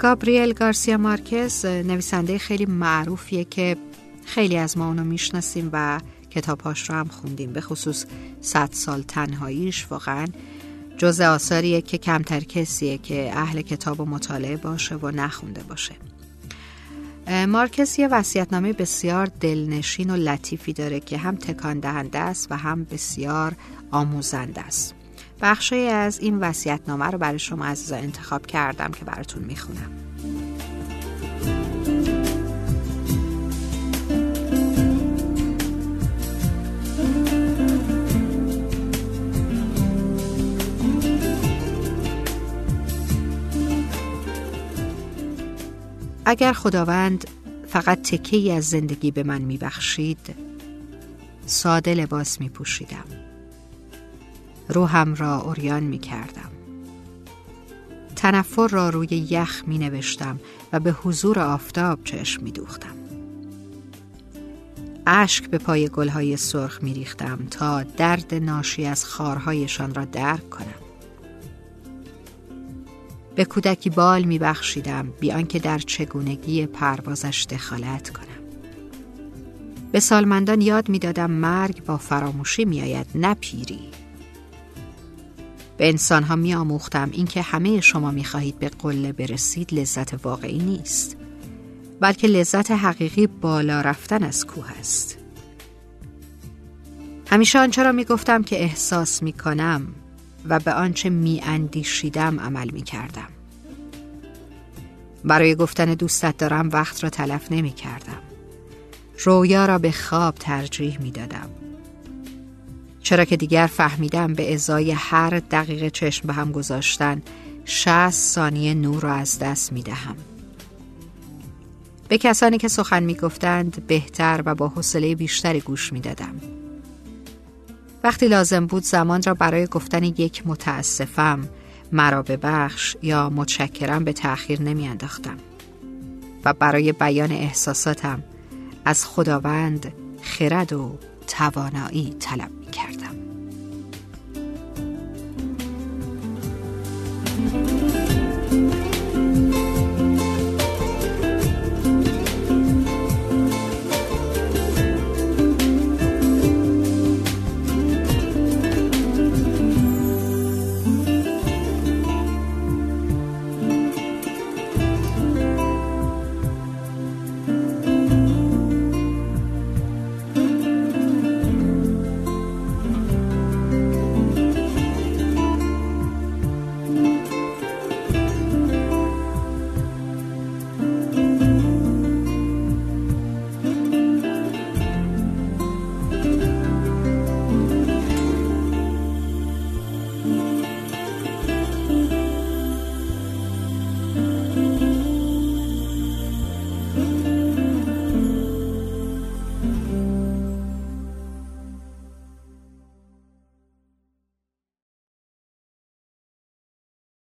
گابریل گارسیا مارکز نویسنده خیلی معروفیه که خیلی از ما اونو می‌شناسیم و کتابهاش رو هم خوندیم. به خصوص صد سال تنهاییش واقعا جز آثاریه که کمتر کسیه که اهل کتاب و مطالعه باشه و نخونده باشه. مارکس یه وسیعتنامه بسیار دلنشین و لطیفی داره که هم تکان دهنده است و هم بسیار آموزنده است. بخشی از این وسیعتنامه رو برای شما عزیزا انتخاب کردم که براتون می‌خونم. اگر خداوند فقط تکه از زندگی به من میبخشید ساده لباس می پوشیدم روحم را اوریان می کردم تنفر را روی یخ می نوشتم و به حضور آفتاب چشم می دوختم اشک به پای گلهای سرخ می ریختم تا درد ناشی از خارهایشان را درک کنم. به کودکی بال می بخشیدم بیان که در چگونگی پروازش دخالت کنم. به سالمندان یاد می دادم مرگ با فراموشی می آید نه پیری. به انسان ها می آموختم اینکه همه شما می خواهید به قله برسید لذت واقعی نیست بلکه لذت حقیقی بالا رفتن از کوه است. همیشه آنچه را می گفتم که احساس می کنم و به آنچه می اندیشیدم عمل می کردم برای گفتن دوستت دارم وقت را تلف نمی کردم رویا را به خواب ترجیح می دادم چرا که دیگر فهمیدم به ازای هر دقیقه چشم به هم گذاشتن شست ثانیه نور را از دست می دهم به کسانی که سخن می گفتند بهتر و با حوصله بیشتری گوش می دادم. وقتی لازم بود زمان را برای گفتن یک متاسفم مرا ببخش یا متشکرم به تأخیر نمی انداختم و برای بیان احساساتم از خداوند خرد و توانایی طلب